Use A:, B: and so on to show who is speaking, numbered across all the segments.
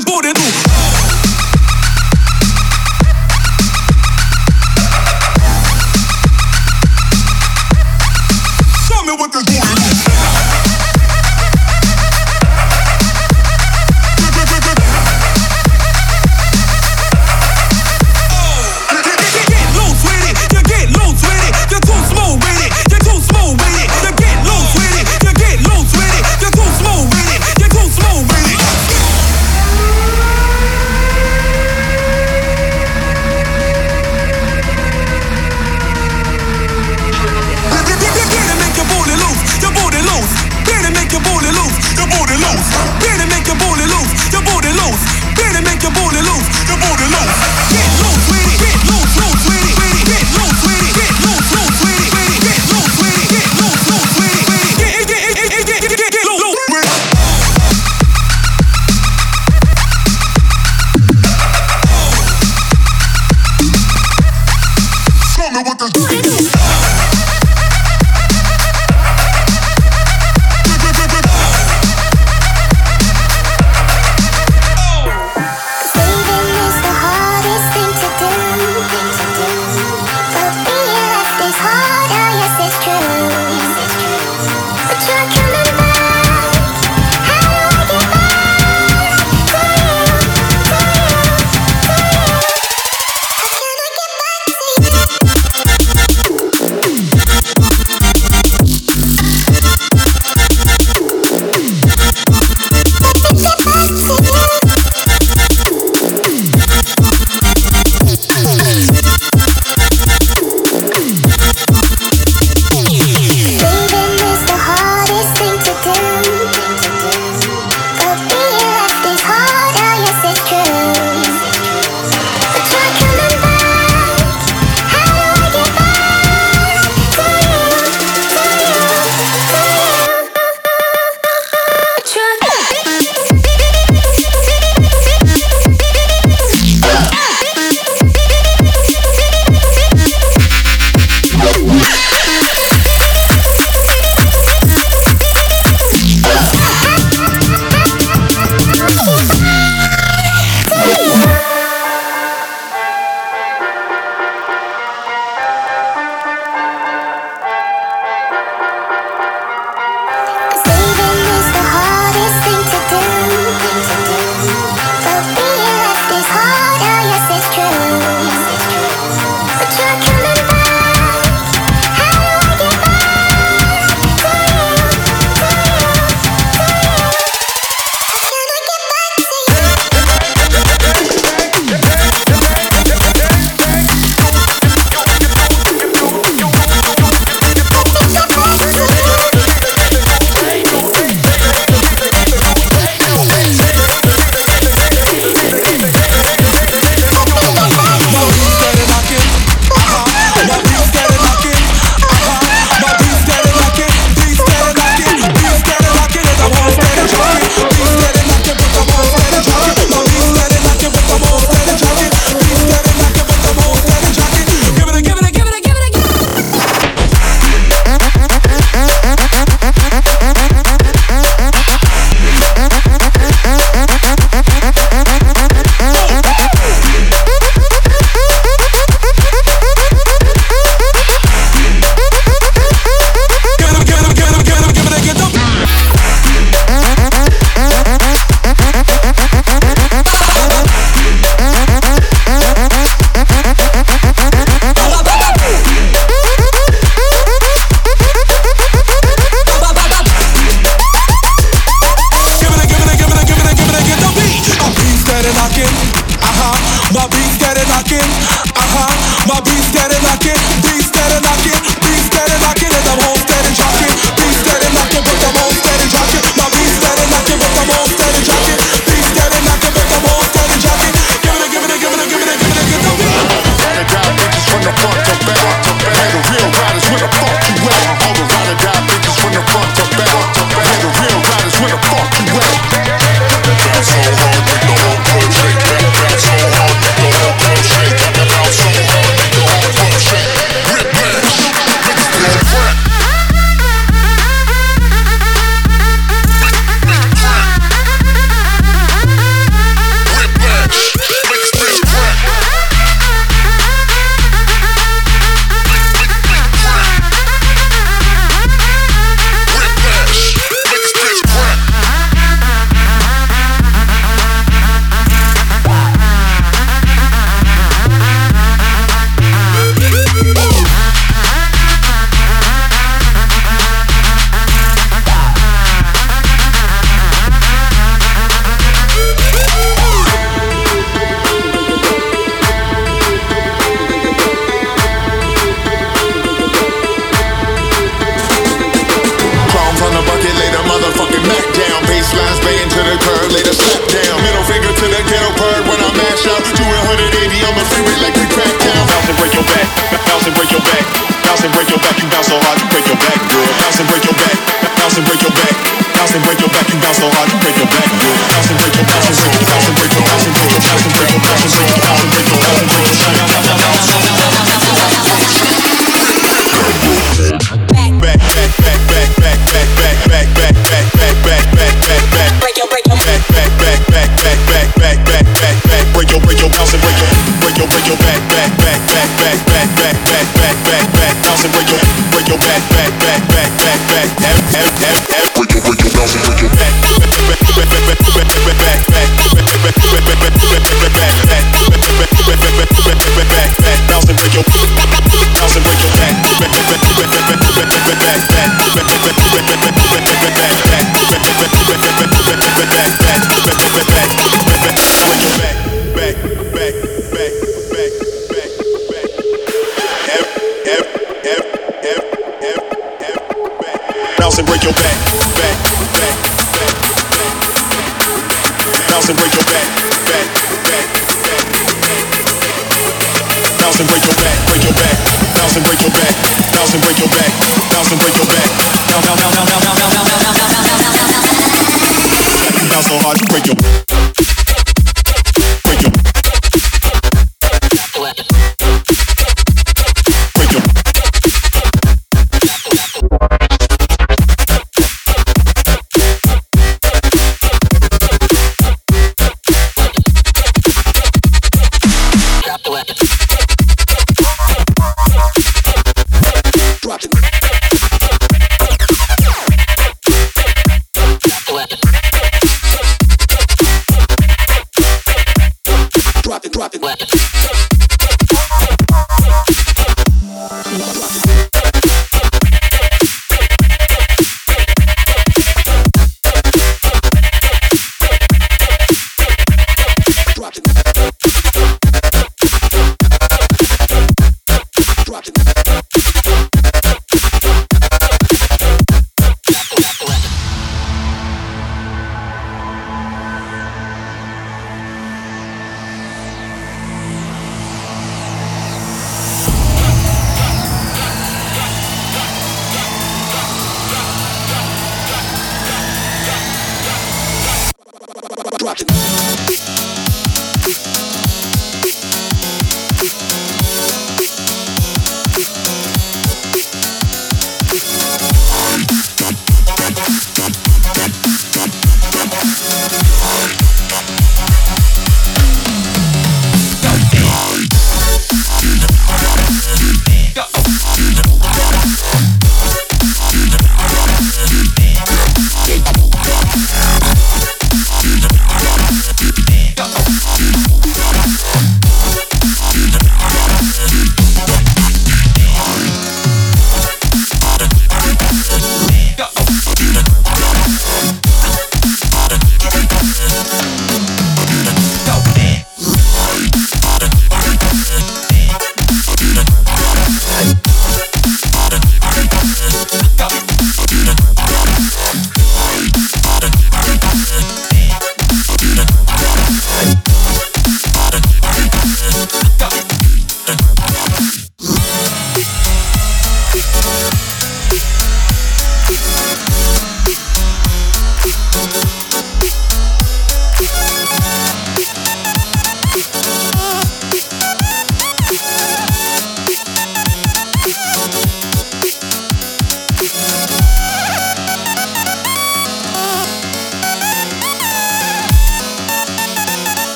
A: is good enough. break your back, back, back, back, back, back, back, back, back, back, break your, break your bounce and break your back, back, back, back, back, back, back, back, back, back, bounce and break your, bounce and break your back, back, back, back, back, back, back, back, back, back, back, back, back, back, break your back, back, back, back. Bounce and break your back, back, back, back. Bounce and break your back, break your back. Bounce and break your back, bounce and break your back, bounce and break your back.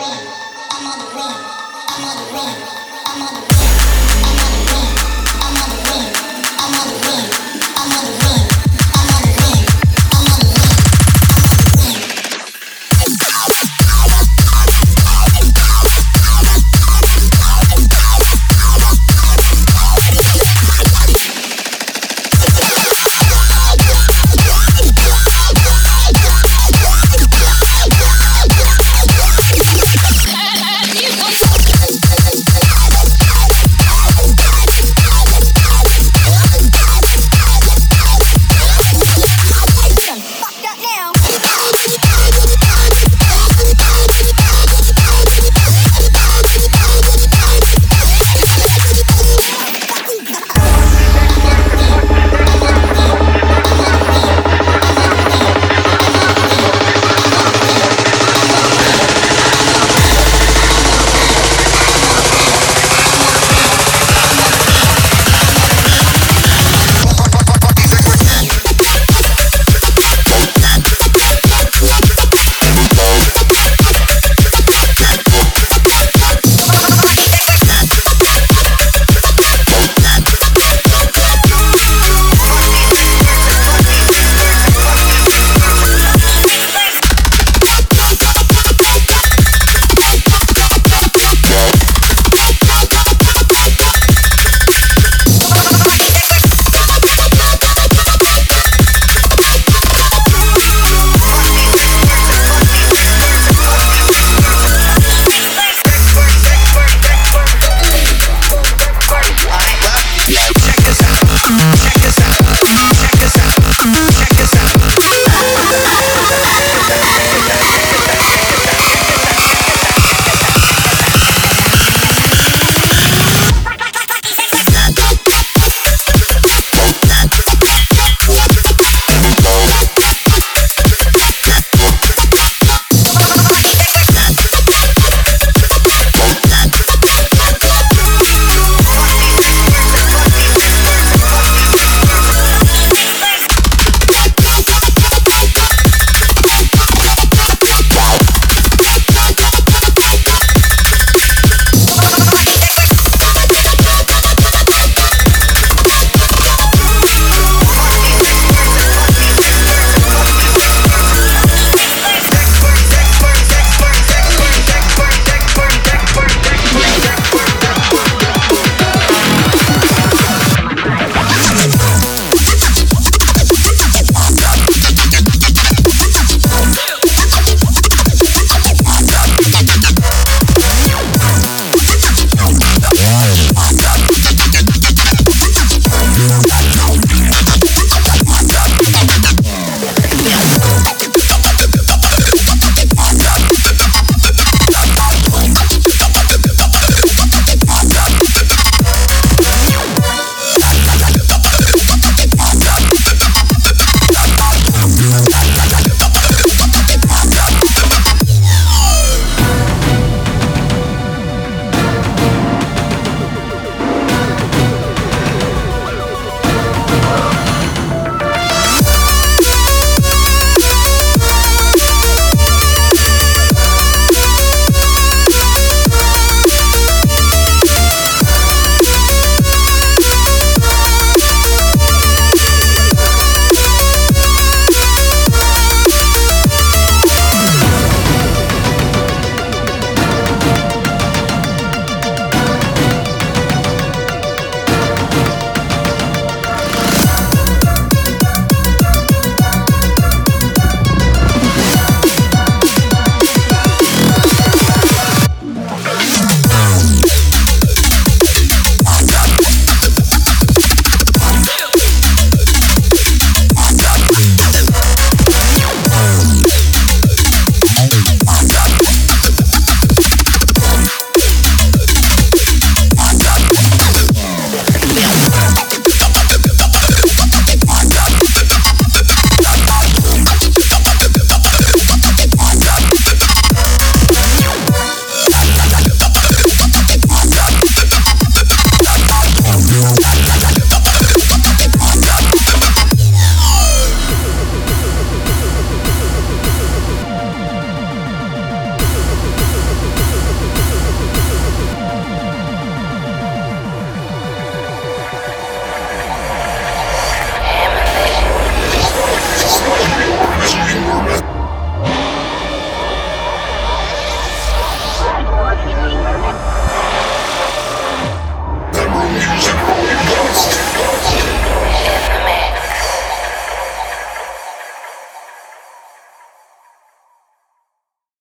B: I'm on the run.